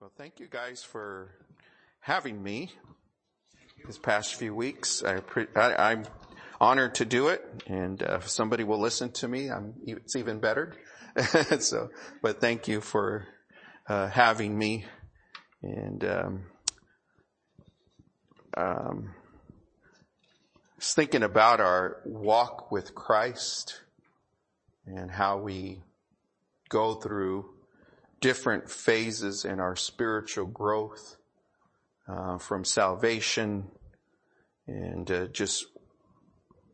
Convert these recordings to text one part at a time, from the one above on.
Well, thank you guys for having me this past few weeks. I, am honored to do it, and uh, if somebody will listen to me, I'm, it's even better. so, but thank you for uh, having me, and um, um, just thinking about our walk with Christ and how we go through different phases in our spiritual growth, uh, from salvation and uh, just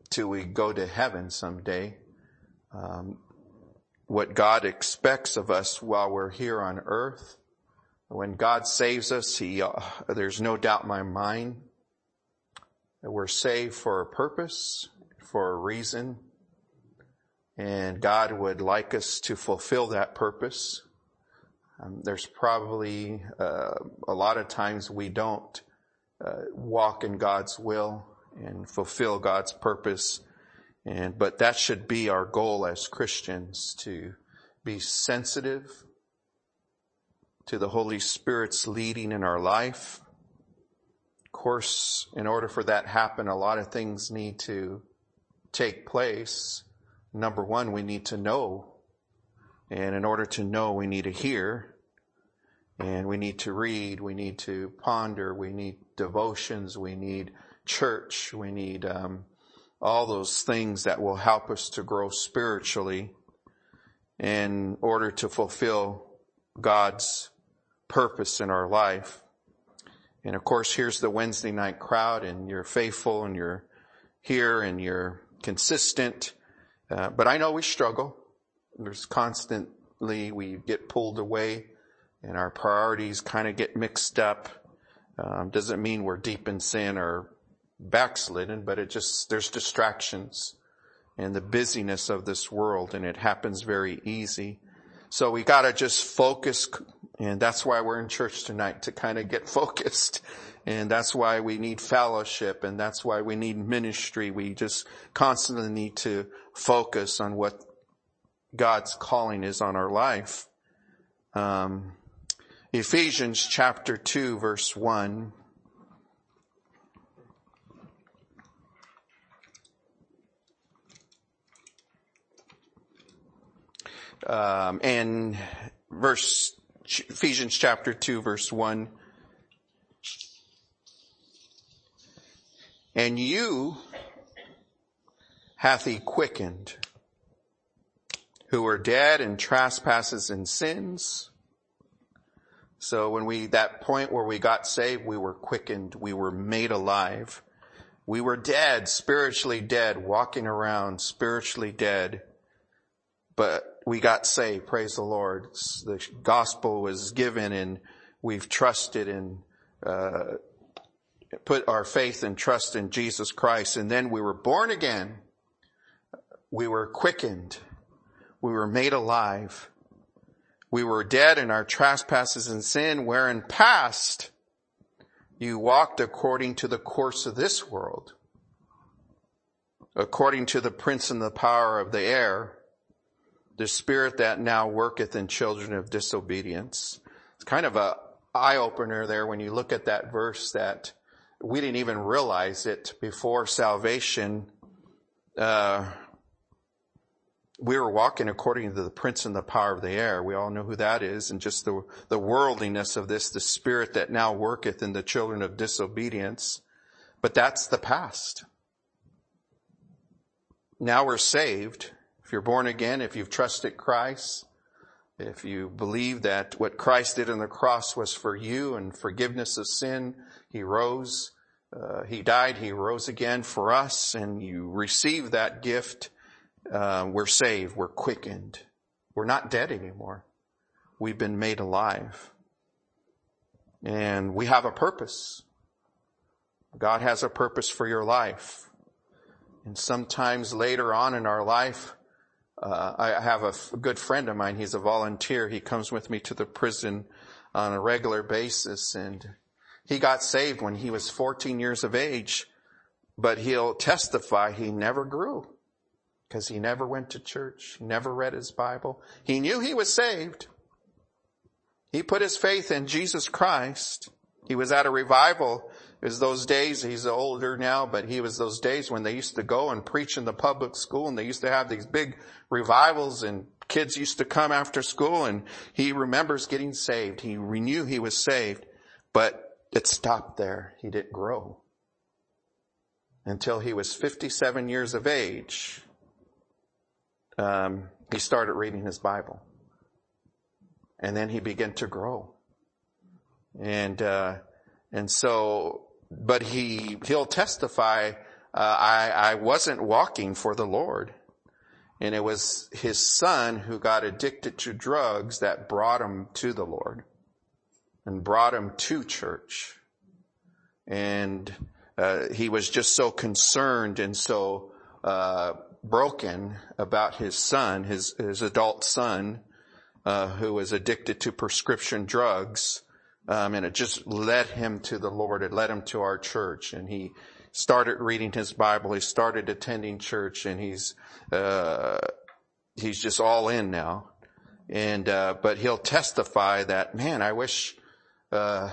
till we go to heaven someday. Um, what God expects of us while we're here on earth. When God saves us, He, uh, there's no doubt in my mind that we're saved for a purpose, for a reason, and God would like us to fulfill that purpose. Um, there's probably uh, a lot of times we don't uh, walk in God's will and fulfill God's purpose, and but that should be our goal as Christians to be sensitive to the Holy Spirit's leading in our life. Of course, in order for that to happen, a lot of things need to take place. Number one, we need to know and in order to know, we need to hear. And we need to read. We need to ponder. We need devotions. We need church. We need um, all those things that will help us to grow spiritually in order to fulfill God's purpose in our life. And of course, here's the Wednesday night crowd and you're faithful and you're here and you're consistent. Uh, but I know we struggle. There's constantly, we get pulled away and our priorities kind of get mixed up. Um, doesn't mean we're deep in sin or backslidden, but it just, there's distractions and the busyness of this world and it happens very easy. So we gotta just focus and that's why we're in church tonight to kind of get focused. And that's why we need fellowship and that's why we need ministry. We just constantly need to focus on what God's calling is on our life. Um, Ephesians chapter 2 verse 1. Um, and verse Ephesians chapter 2 verse 1. And you hath he quickened who were dead in trespasses and sins. So when we, that point where we got saved, we were quickened, we were made alive. We were dead, spiritually dead, walking around spiritually dead, but we got saved, praise the Lord. The gospel was given and we've trusted and, uh, put our faith and trust in Jesus Christ and then we were born again. We were quickened we were made alive. We were dead in our trespasses and sin, wherein past you walked according to the course of this world, according to the prince and the power of the air, the spirit that now worketh in children of disobedience. It's kind of a eye opener there when you look at that verse that we didn't even realize it before salvation. Uh, we were walking according to the prince and the power of the air. We all know who that is and just the, the worldliness of this, the spirit that now worketh in the children of disobedience. But that's the past. Now we're saved. If you're born again, if you've trusted Christ, if you believe that what Christ did on the cross was for you and forgiveness of sin, He rose, uh, He died, He rose again for us, and you receive that gift, uh, we're saved, we're quickened. We're not dead anymore. We've been made alive. And we have a purpose. God has a purpose for your life. And sometimes later on in our life, uh, I have a f- good friend of mine. He's a volunteer. He comes with me to the prison on a regular basis and he got saved when he was 14 years of age, but he'll testify he never grew because he never went to church, never read his Bible. He knew he was saved. He put his faith in Jesus Christ. He was at a revival. It was those days, he's older now, but he was those days when they used to go and preach in the public school and they used to have these big revivals and kids used to come after school and he remembers getting saved. He knew he was saved, but it stopped there. He didn't grow until he was 57 years of age. Um, he started reading his Bible. And then he began to grow. And, uh, and so, but he, he'll testify, uh, I, I wasn't walking for the Lord. And it was his son who got addicted to drugs that brought him to the Lord and brought him to church. And, uh, he was just so concerned and so, uh, broken about his son, his, his adult son, uh, who was addicted to prescription drugs. Um, and it just led him to the Lord. It led him to our church and he started reading his Bible. He started attending church and he's, uh, he's just all in now. And, uh, but he'll testify that, man, I wish, uh,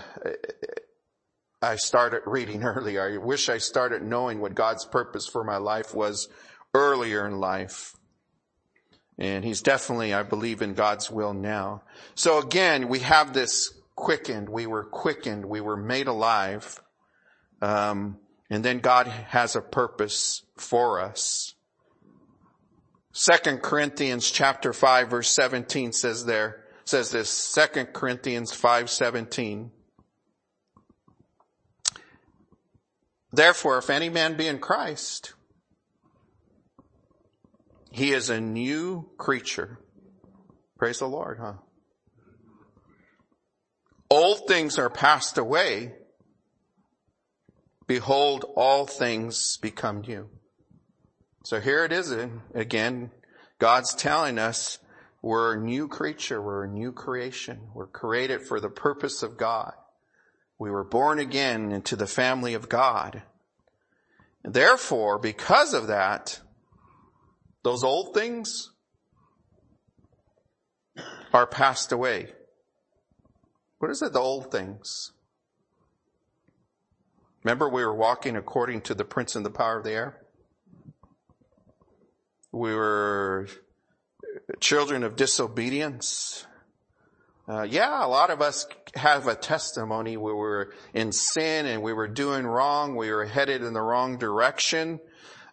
I started reading earlier. I wish I started knowing what God's purpose for my life was earlier in life. And he's definitely, I believe, in God's will now. So again, we have this quickened. We were quickened. We were made alive. Um, and then God has a purpose for us. Second Corinthians chapter 5 verse 17 says there, says this, Second Corinthians 5, 17. Therefore, if any man be in Christ, he is a new creature. Praise the Lord, huh? Old things are passed away. Behold, all things become new. So here it is again. God's telling us we're a new creature. We're a new creation. We're created for the purpose of God. We were born again into the family of God. Therefore, because of that, those old things are passed away. What is it, the old things? Remember we were walking according to the prince and the power of the air? We were children of disobedience. Uh, yeah, a lot of us have a testimony where we were in sin and we were doing wrong. We were headed in the wrong direction.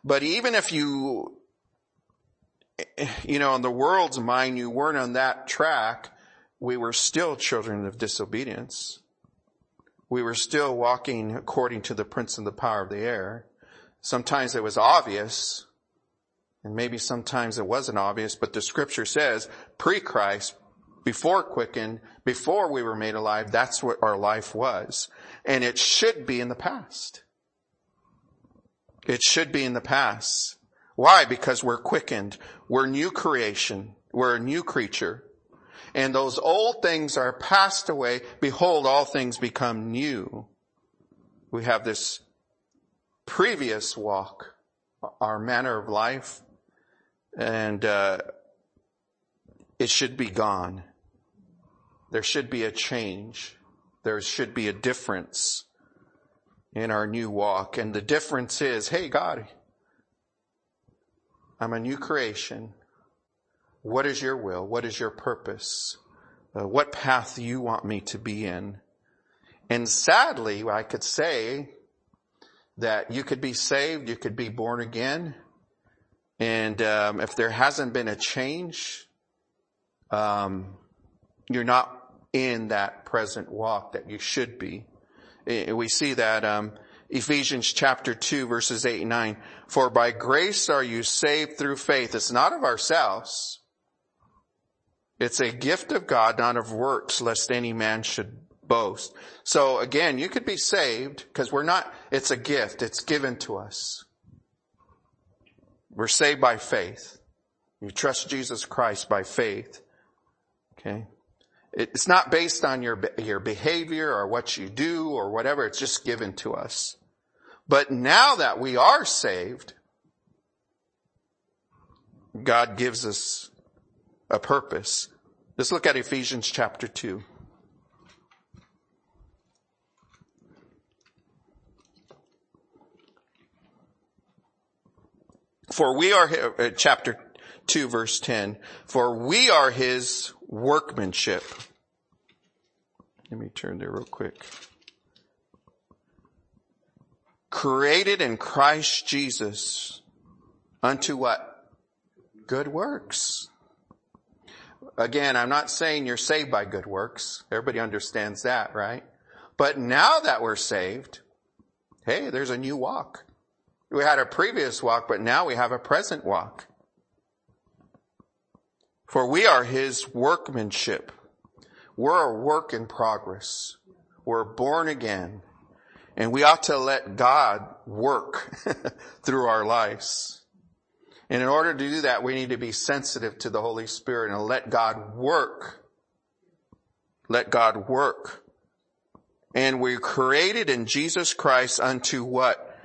But even if you you know, in the world's mind, you weren't on that track. We were still children of disobedience. We were still walking according to the prince and the power of the air. Sometimes it was obvious, and maybe sometimes it wasn't obvious, but the scripture says pre-Christ, before quickened, before we were made alive, that's what our life was. And it should be in the past. It should be in the past. Why? Because we're quickened. We're new creation. We're a new creature. And those old things are passed away. Behold, all things become new. We have this previous walk, our manner of life, and uh, it should be gone. There should be a change. There should be a difference in our new walk. And the difference is, hey God, I'm a new creation. What is your will? What is your purpose? Uh, what path do you want me to be in? And sadly, I could say that you could be saved, you could be born again, and um, if there hasn't been a change, um, you're not in that present walk that you should be. We see that um, Ephesians chapter 2 verses 8 and 9. For by grace are you saved through faith. It's not of ourselves. It's a gift of God, not of works, lest any man should boast. So again, you could be saved because we're not, it's a gift. It's given to us. We're saved by faith. You trust Jesus Christ by faith. Okay. It's not based on your, your behavior or what you do or whatever. It's just given to us. But now that we are saved, God gives us a purpose. Let's look at Ephesians chapter 2. For we are, uh, chapter 2 verse 10, for we are his workmanship. Let me turn there real quick. Created in Christ Jesus unto what? Good works. Again, I'm not saying you're saved by good works. Everybody understands that, right? But now that we're saved, hey, there's a new walk. We had a previous walk, but now we have a present walk. For we are his workmanship. We're a work in progress. We're born again. And we ought to let God work through our lives. And in order to do that, we need to be sensitive to the Holy Spirit and let God work. Let God work. And we're created in Jesus Christ unto what?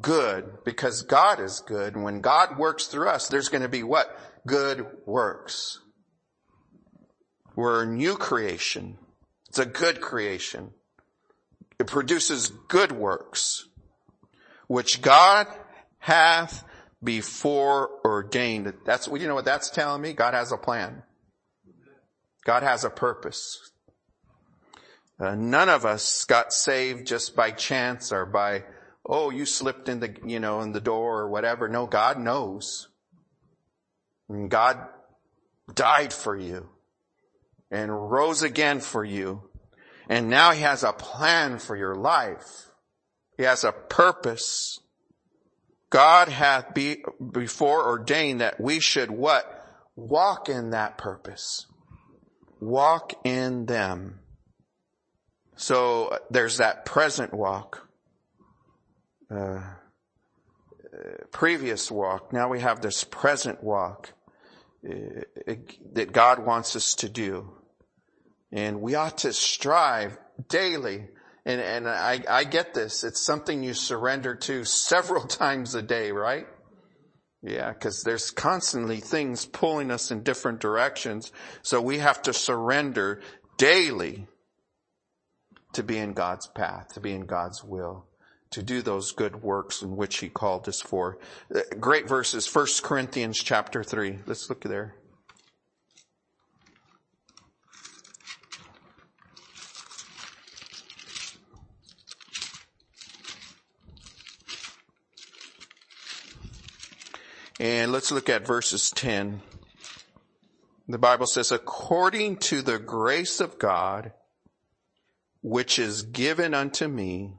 Good. Because God is good. And when God works through us, there's going to be what? Good works. We're a new creation. It's a good creation. It produces good works, which God hath before ordained. That's, you know what that's telling me? God has a plan. God has a purpose. Uh, none of us got saved just by chance or by, oh, you slipped in the, you know, in the door or whatever. No, God knows. And God died for you and rose again for you. And now he has a plan for your life. He has a purpose. God hath be, before ordained that we should what? Walk in that purpose. Walk in them. So there's that present walk, uh, previous walk. Now we have this present walk uh, that God wants us to do. And we ought to strive daily. And, and I, I get this. It's something you surrender to several times a day, right? Yeah, because there's constantly things pulling us in different directions. So we have to surrender daily to be in God's path, to be in God's will, to do those good works in which he called us for. Uh, great verses, 1 Corinthians chapter 3. Let's look there. And let's look at verses 10. The Bible says, according to the grace of God, which is given unto me.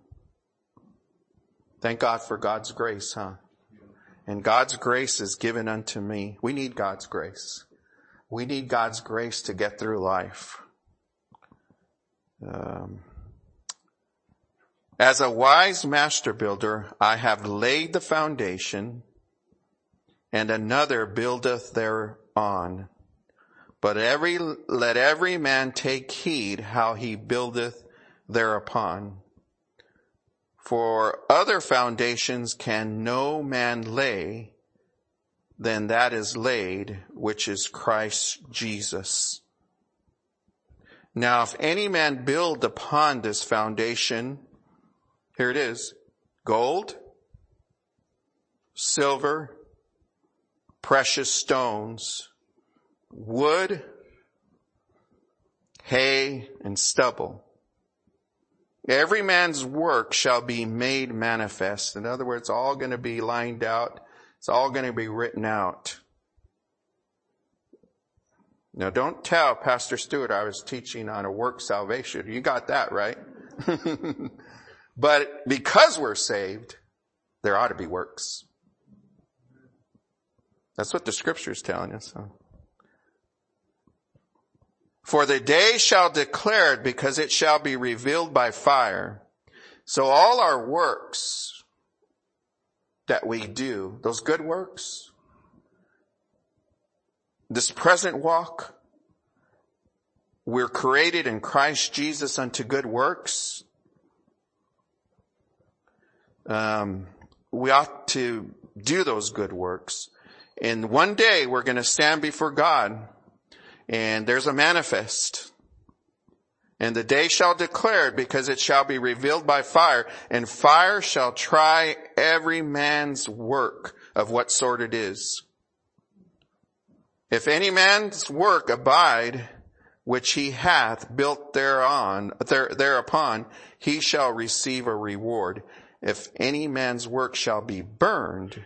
Thank God for God's grace, huh? And God's grace is given unto me. We need God's grace. We need God's grace to get through life. Um, as a wise master builder, I have laid the foundation and another buildeth thereon. But every, let every man take heed how he buildeth thereupon. For other foundations can no man lay than that is laid, which is Christ Jesus. Now if any man build upon this foundation, here it is, gold, silver, precious stones, wood, hay, and stubble. Every man's work shall be made manifest. In other words, all going to be lined out. It's all going to be written out. Now don't tell Pastor Stewart I was teaching on a work salvation. You got that right. but because we're saved, there ought to be works. That's what the scripture is telling us. So. For the day shall declare it because it shall be revealed by fire. So all our works that we do, those good works, this present walk, we're created in Christ Jesus unto good works. Um, we ought to do those good works. And one day we're going to stand before God and there's a manifest. And the day shall declare it because it shall be revealed by fire and fire shall try every man's work of what sort it is. If any man's work abide, which he hath built thereon, there, thereupon, he shall receive a reward. If any man's work shall be burned,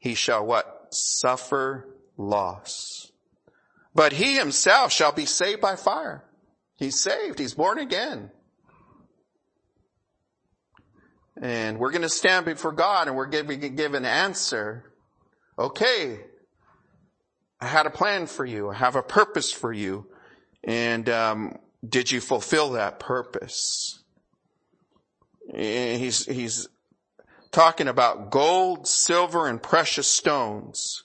he shall what? Suffer loss. But he himself shall be saved by fire. He's saved. He's born again. And we're going to stand before God and we're going to give an answer. Okay. I had a plan for you. I have a purpose for you. And, um, did you fulfill that purpose? He's, he's talking about gold, silver, and precious stones.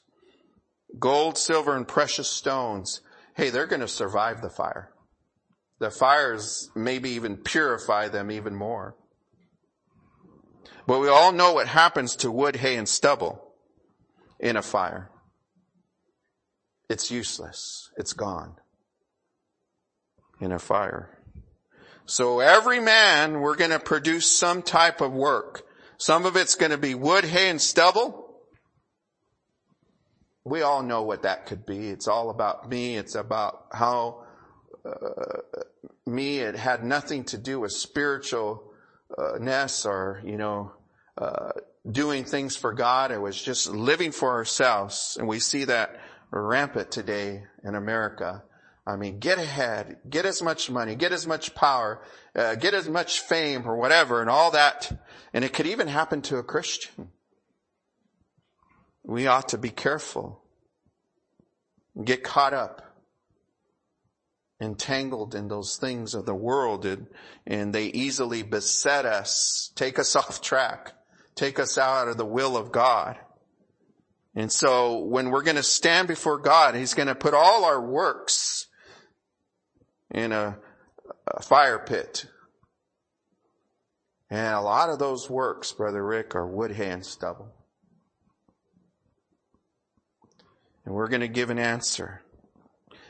Gold, silver, and precious stones. Hey, they're going to survive the fire. The fires maybe even purify them even more. But we all know what happens to wood, hay, and stubble in a fire. It's useless. It's gone in a fire. So every man, we're going to produce some type of work. Some of it's going to be wood, hay, and stubble. We all know what that could be. It's all about me. It's about how uh, me. It had nothing to do with spiritualness or, you know, uh, doing things for God. It was just living for ourselves. And we see that rampant today in America. I mean, get ahead, get as much money, get as much power, uh, get as much fame or whatever and all that. And it could even happen to a Christian. We ought to be careful. Get caught up, entangled in those things of the world and, and they easily beset us, take us off track, take us out of the will of God. And so when we're going to stand before God, He's going to put all our works in a, a fire pit. And a lot of those works, Brother Rick, are wood, hay, and stubble. And we're going to give an answer.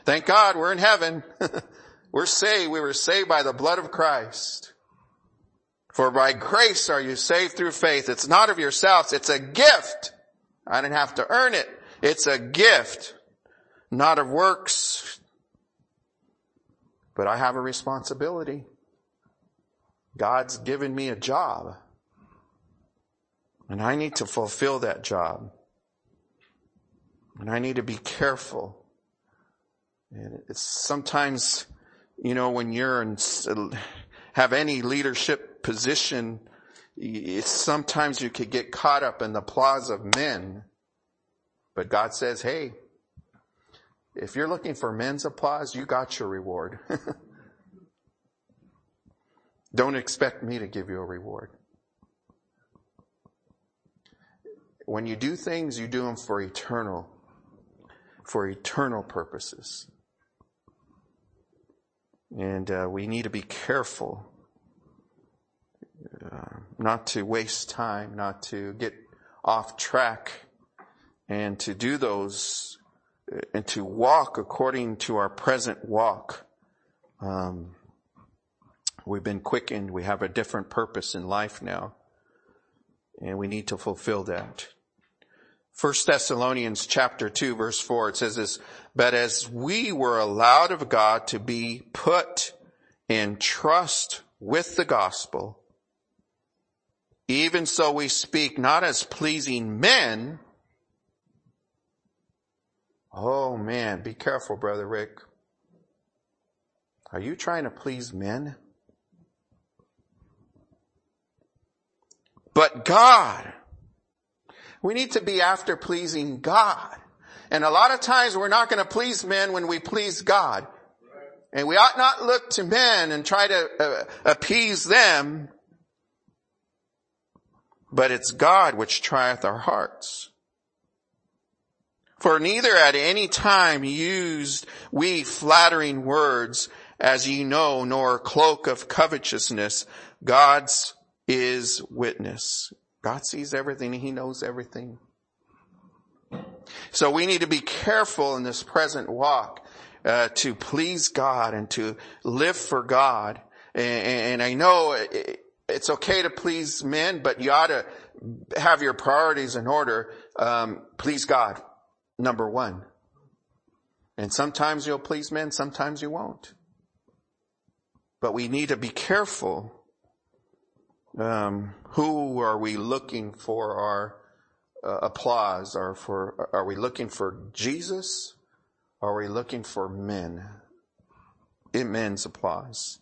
Thank God we're in heaven. we're saved. We were saved by the blood of Christ. For by grace are you saved through faith. It's not of yourselves. It's a gift. I didn't have to earn it. It's a gift, not of works, but I have a responsibility. God's given me a job. And I need to fulfill that job. And I need to be careful. And it's sometimes, you know, when you're in, have any leadership position, it's sometimes you could get caught up in the applause of men. But God says, hey, if you're looking for men's applause, you got your reward. Don't expect me to give you a reward. When you do things, you do them for eternal, for eternal purposes. And uh, we need to be careful uh, not to waste time, not to get off track, and to do those and to walk according to our present walk. Um, we've been quickened. We have a different purpose in life now, and we need to fulfill that. First Thessalonians chapter 2 verse 4, it says this, but as we were allowed of God to be put in trust with the gospel, even so we speak not as pleasing men, Oh man, be careful, brother Rick. Are you trying to please men? But God. We need to be after pleasing God. And a lot of times we're not going to please men when we please God. And we ought not look to men and try to uh, appease them, but it's God which trieth our hearts. For neither at any time used we flattering words, as ye know, nor cloak of covetousness. God's is witness. God sees everything. He knows everything. So we need to be careful in this present walk uh, to please God and to live for God. And, and I know it's okay to please men, but you ought to have your priorities in order. Um, please God, number one. And sometimes you'll please men, sometimes you won't. But we need to be careful. Um, who are we looking for our uh, applause? Or for are we looking for Jesus? Are we looking for men? In men's applause.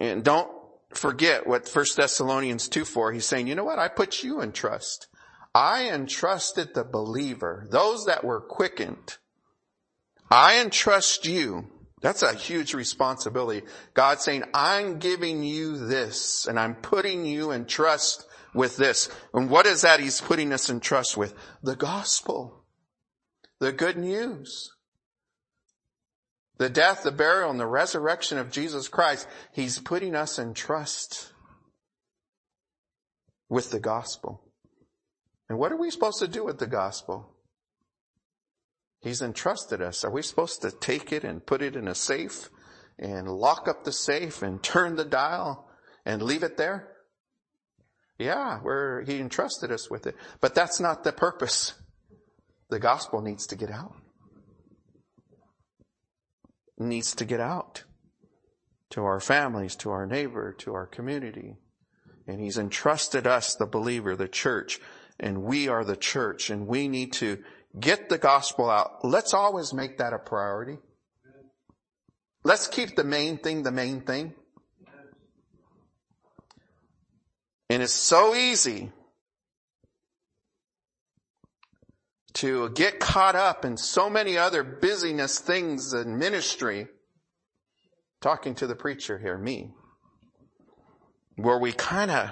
And don't forget what 1 Thessalonians 2 4, he's saying, you know what? I put you in trust. I entrusted the believer, those that were quickened. I entrust you. That's a huge responsibility. God saying, I'm giving you this and I'm putting you in trust with this. And what is that he's putting us in trust with? The gospel. The good news the death, the burial, and the resurrection of Jesus Christ, He's putting us in trust with the gospel. And what are we supposed to do with the gospel? He's entrusted us. Are we supposed to take it and put it in a safe and lock up the safe and turn the dial and leave it there? Yeah, where he entrusted us with it. But that's not the purpose. The gospel needs to get out needs to get out to our families, to our neighbor, to our community. And he's entrusted us, the believer, the church, and we are the church and we need to get the gospel out. Let's always make that a priority. Let's keep the main thing the main thing. And it's so easy to get caught up in so many other busyness things in ministry. Talking to the preacher here, me. Where we kind of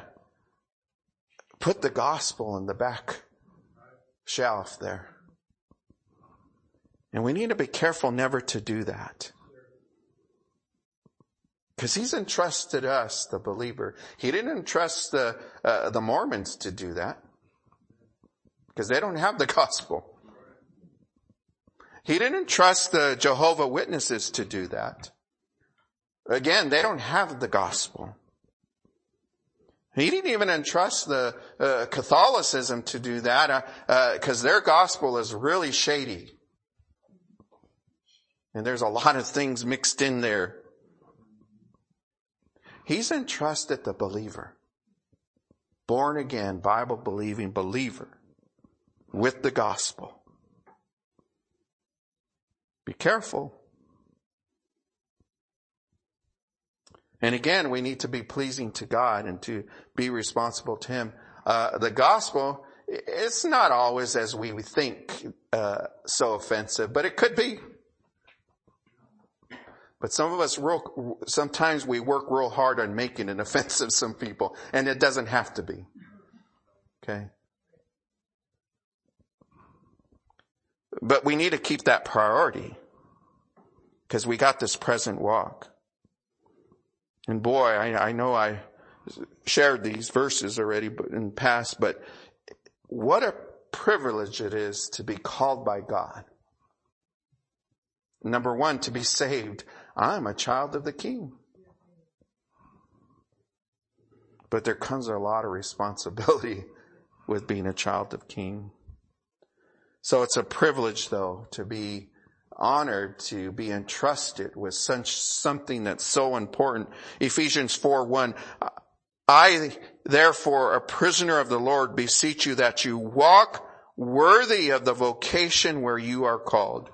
put the gospel in the back shelf there. And we need to be careful never to do that. Because he's entrusted us, the believer. He didn't entrust the, uh, the Mormons to do that because they don't have the gospel. He didn't trust the Jehovah Witnesses to do that. Again, they don't have the gospel. He didn't even entrust the uh, Catholicism to do that because uh, uh, their gospel is really shady. And there's a lot of things mixed in there. He's entrusted the believer, born again, Bible believing believer with the gospel. Be careful. And again, we need to be pleasing to God and to be responsible to Him. Uh, the gospel, it's not always as we think uh, so offensive, but it could be. But some of us, real, sometimes we work real hard on making it offensive some people, and it doesn't have to be. Okay. But we need to keep that priority because we got this present walk. And boy, I, I know I shared these verses already in the past, but what a privilege it is to be called by God. Number one, to be saved. I'm a child of the King. But there comes a lot of responsibility with being a child of King. So it's a privilege though to be honored to be entrusted with such something that's so important. Ephesians 4, 1. I therefore a prisoner of the Lord beseech you that you walk worthy of the vocation where you are called.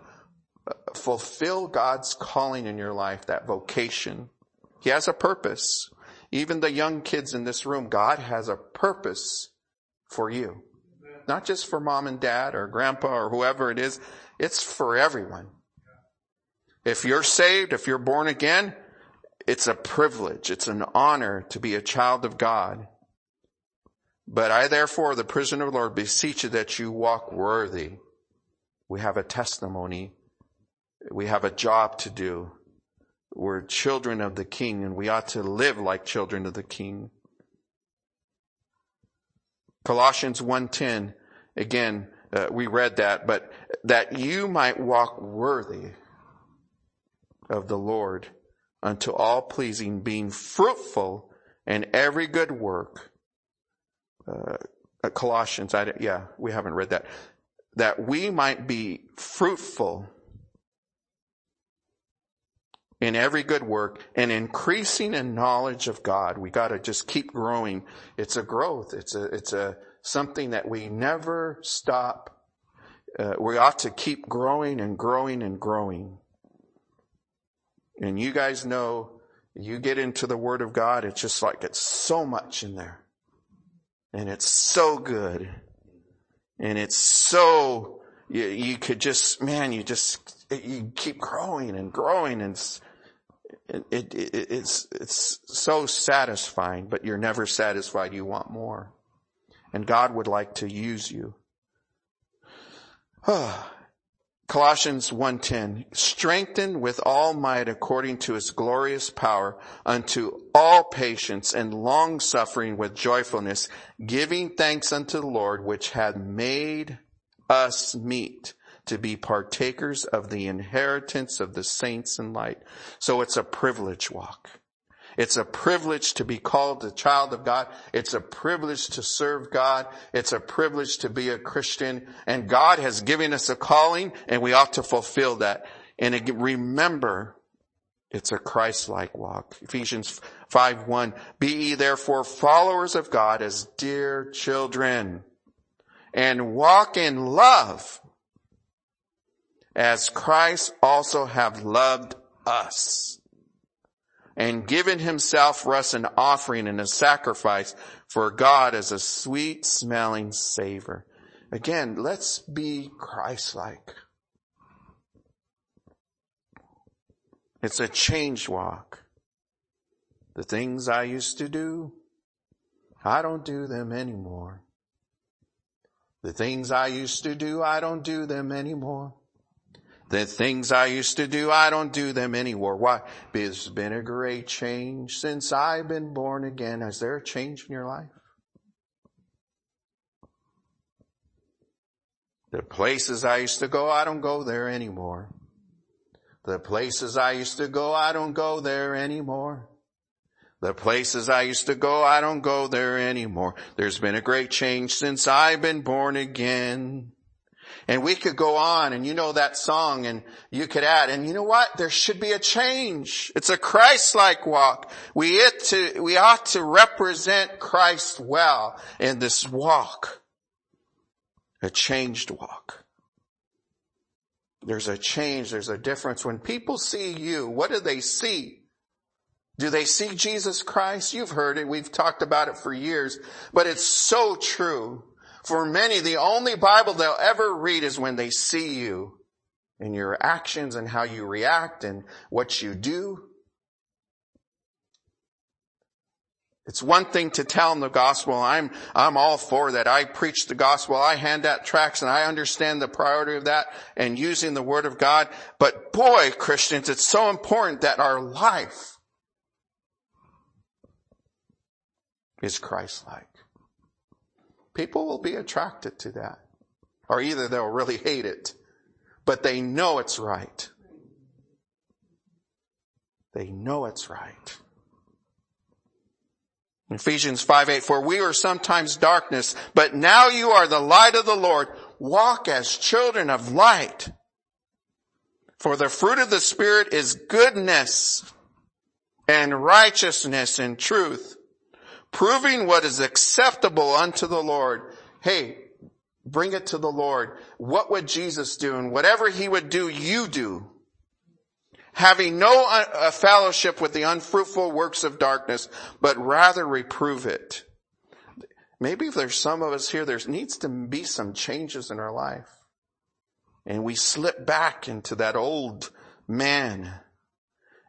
Fulfill God's calling in your life, that vocation. He has a purpose. Even the young kids in this room, God has a purpose for you. Not just for mom and dad or grandpa or whoever it is. It's for everyone. If you're saved, if you're born again, it's a privilege. It's an honor to be a child of God. But I therefore, the prisoner of the Lord, beseech you that you walk worthy. We have a testimony. We have a job to do. We're children of the King and we ought to live like children of the King. Colossians 1.10, Again, uh, we read that, but that you might walk worthy of the Lord unto all pleasing, being fruitful in every good work. Uh, Colossians, I, yeah, we haven't read that. That we might be fruitful in every good work and increasing in knowledge of God. We got to just keep growing. It's a growth. It's a, it's a, something that we never stop. Uh, we ought to keep growing and growing and growing. And you guys know, you get into the Word of God, it's just like it's so much in there. And it's so good. And it's so, you, you could just, man, you just, you keep growing and growing and it, it, it, it's, it's so satisfying, but you're never satisfied. You want more. And God would like to use you. Colossians 1:10 strengthened with all might according to his glorious power unto all patience and long suffering with joyfulness giving thanks unto the Lord which hath made us meet to be partakers of the inheritance of the saints in light. So it's a privilege walk. It's a privilege to be called a child of God. It's a privilege to serve God. It's a privilege to be a Christian. And God has given us a calling and we ought to fulfill that. And remember, it's a Christ-like walk. Ephesians 5, 1. Be ye therefore followers of God as dear children and walk in love as Christ also have loved us and given himself for us an offering and a sacrifice for God as a sweet smelling savor. Again, let's be Christ-like. It's a change walk. The things I used to do, I don't do them anymore. The things I used to do, I don't do them anymore. The things I used to do, I don't do them anymore. Why? There's been a great change since I've been born again. Is there a change in your life? The places I used to go, I don't go there anymore. The places I used to go, I don't go there anymore. The places I used to go, I don't go there anymore. There's been a great change since I've been born again. And we could go on and you know that song and you could add, and you know what? There should be a change. It's a Christ-like walk. We ought to, we ought to represent Christ well in this walk. A changed walk. There's a change. There's a difference. When people see you, what do they see? Do they see Jesus Christ? You've heard it. We've talked about it for years, but it's so true. For many, the only Bible they'll ever read is when they see you and your actions and how you react and what you do. It's one thing to tell them the gospel. I'm, I'm all for that. I preach the gospel. I hand out tracts and I understand the priority of that and using the word of God. But boy, Christians, it's so important that our life is Christ-like. People will be attracted to that. Or either they'll really hate it, but they know it's right. They know it's right. Ephesians 5, 8, for we were sometimes darkness, but now you are the light of the Lord. Walk as children of light. For the fruit of the Spirit is goodness and righteousness and truth proving what is acceptable unto the Lord. Hey, bring it to the Lord. What would Jesus do? And whatever he would do, you do. Having no uh, fellowship with the unfruitful works of darkness, but rather reprove it. Maybe if there's some of us here, there needs to be some changes in our life. And we slip back into that old man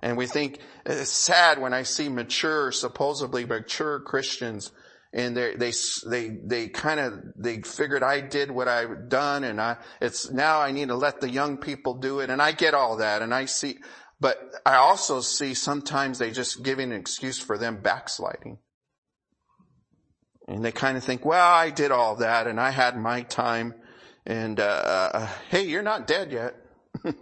and we think it's sad when I see mature, supposedly mature Christians and they, they, they, they kind of, they figured I did what I've done and I, it's now I need to let the young people do it. And I get all that and I see, but I also see sometimes they just giving an excuse for them backsliding. And they kind of think, well, I did all that and I had my time and, uh, uh hey, you're not dead yet.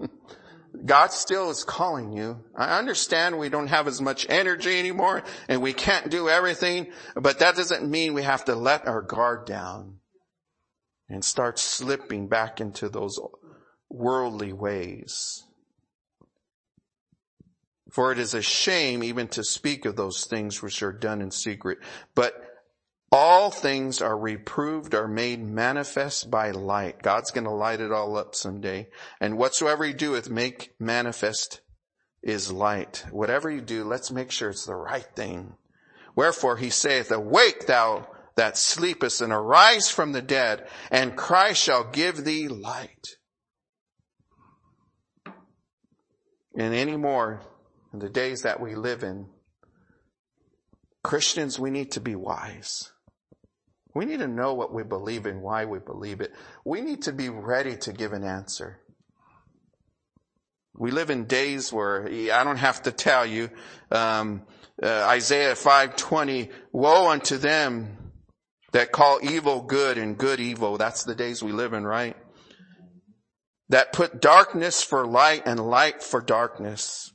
God still is calling you. I understand we don't have as much energy anymore and we can't do everything, but that doesn't mean we have to let our guard down and start slipping back into those worldly ways. For it is a shame even to speak of those things which are done in secret. But all things are reproved, are made manifest by light. God's going to light it all up someday. And whatsoever he doeth, make manifest is light. Whatever you do, let's make sure it's the right thing. Wherefore he saith, awake thou that sleepest and arise from the dead and Christ shall give thee light. And any more in the days that we live in, Christians, we need to be wise. We need to know what we believe and why we believe it. We need to be ready to give an answer. We live in days where I don't have to tell you, um, uh, Isaiah 5:20, "Woe unto them that call evil good and good evil." That's the days we live in, right? That put darkness for light and light for darkness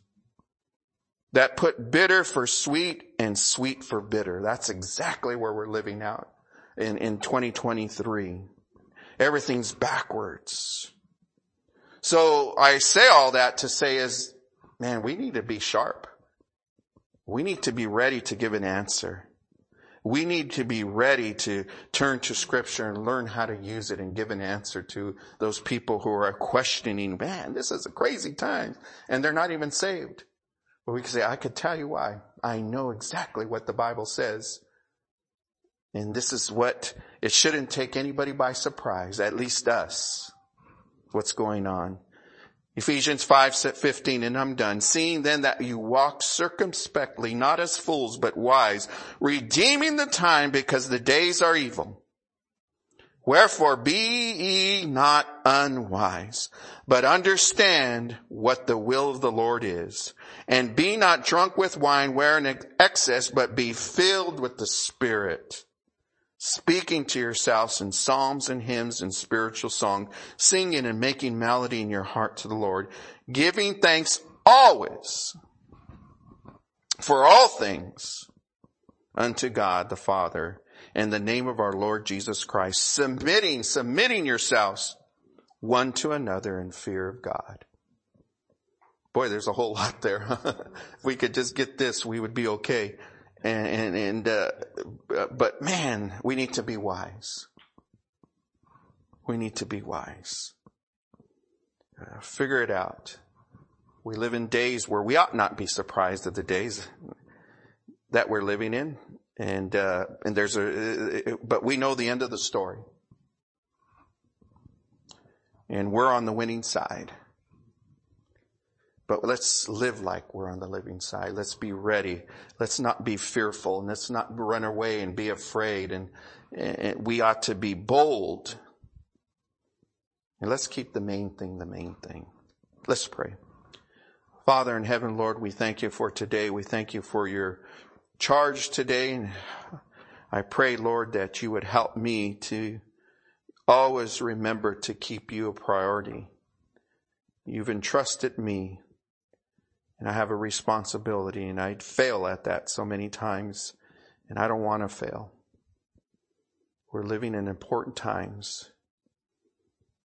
that put bitter for sweet and sweet for bitter. That's exactly where we're living out in, in 2023. Everything's backwards. So I say all that to say is, man, we need to be sharp. We need to be ready to give an answer. We need to be ready to turn to scripture and learn how to use it and give an answer to those people who are questioning, man, this is a crazy time and they're not even saved. But we can say, I could tell you why. I know exactly what the Bible says. And this is what, it shouldn't take anybody by surprise, at least us, what's going on. Ephesians 5, 15, and I'm done. Seeing then that you walk circumspectly, not as fools, but wise, redeeming the time because the days are evil. Wherefore be ye not unwise, but understand what the will of the Lord is. And be not drunk with wine wherein excess, but be filled with the Spirit. Speaking to yourselves in psalms and hymns and spiritual song, singing and making melody in your heart to the Lord, giving thanks always for all things unto God the Father in the name of our Lord Jesus Christ, submitting, submitting yourselves one to another in fear of God. Boy, there's a whole lot there. if we could just get this, we would be okay. And, and, and uh, but man, we need to be wise. We need to be wise. Uh, figure it out. We live in days where we ought not be surprised at the days that we're living in. And, uh, and there's a, but we know the end of the story. And we're on the winning side. But let's live like we're on the living side. Let's be ready. Let's not be fearful and let's not run away and be afraid. And, and we ought to be bold. And let's keep the main thing the main thing. Let's pray. Father in heaven, Lord, we thank you for today. We thank you for your charge today. And I pray, Lord, that you would help me to always remember to keep you a priority. You've entrusted me and I have a responsibility and I fail at that so many times and I don't want to fail. We're living in important times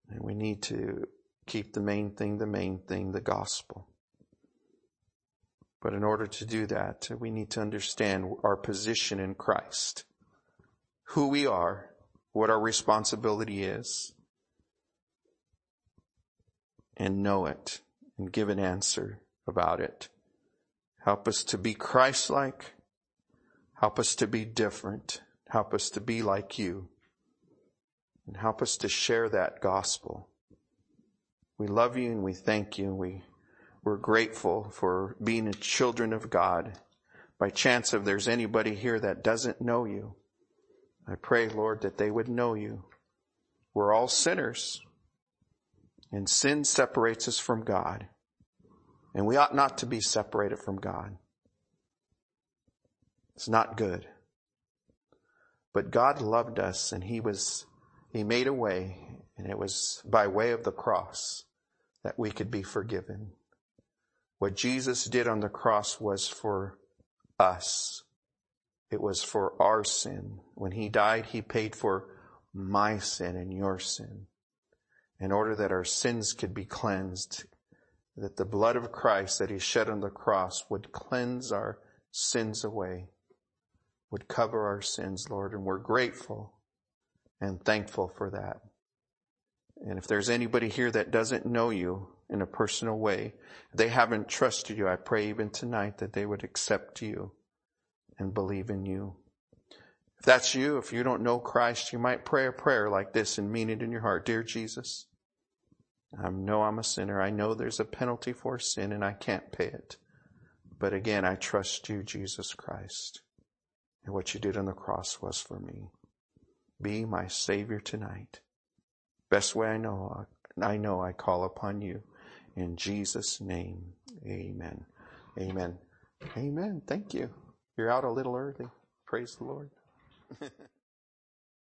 and we need to keep the main thing the main thing, the gospel. But in order to do that, we need to understand our position in Christ, who we are, what our responsibility is, and know it and give an answer about it. Help us to be Christ-like. Help us to be different. Help us to be like you. And help us to share that gospel. We love you and we thank you we we're grateful for being children of God. By chance, if there's anybody here that doesn't know you, I pray, Lord, that they would know you. We're all sinners and sin separates us from God and we ought not to be separated from God. It's not good. But God loved us and he was, he made a way and it was by way of the cross that we could be forgiven. What Jesus did on the cross was for us. It was for our sin. When he died, he paid for my sin and your sin in order that our sins could be cleansed, that the blood of Christ that he shed on the cross would cleanse our sins away, would cover our sins, Lord, and we're grateful and thankful for that. And if there's anybody here that doesn't know you in a personal way, they haven't trusted you, I pray even tonight that they would accept you and believe in you. If that's you, if you don't know Christ, you might pray a prayer like this and mean it in your heart. Dear Jesus, I know I'm a sinner. I know there's a penalty for sin and I can't pay it. But again, I trust you, Jesus Christ. And what you did on the cross was for me. Be my Savior tonight. Best way I know, I know I call upon you. In Jesus' name, amen. Amen. Amen. Thank you. You're out a little early. Praise the Lord.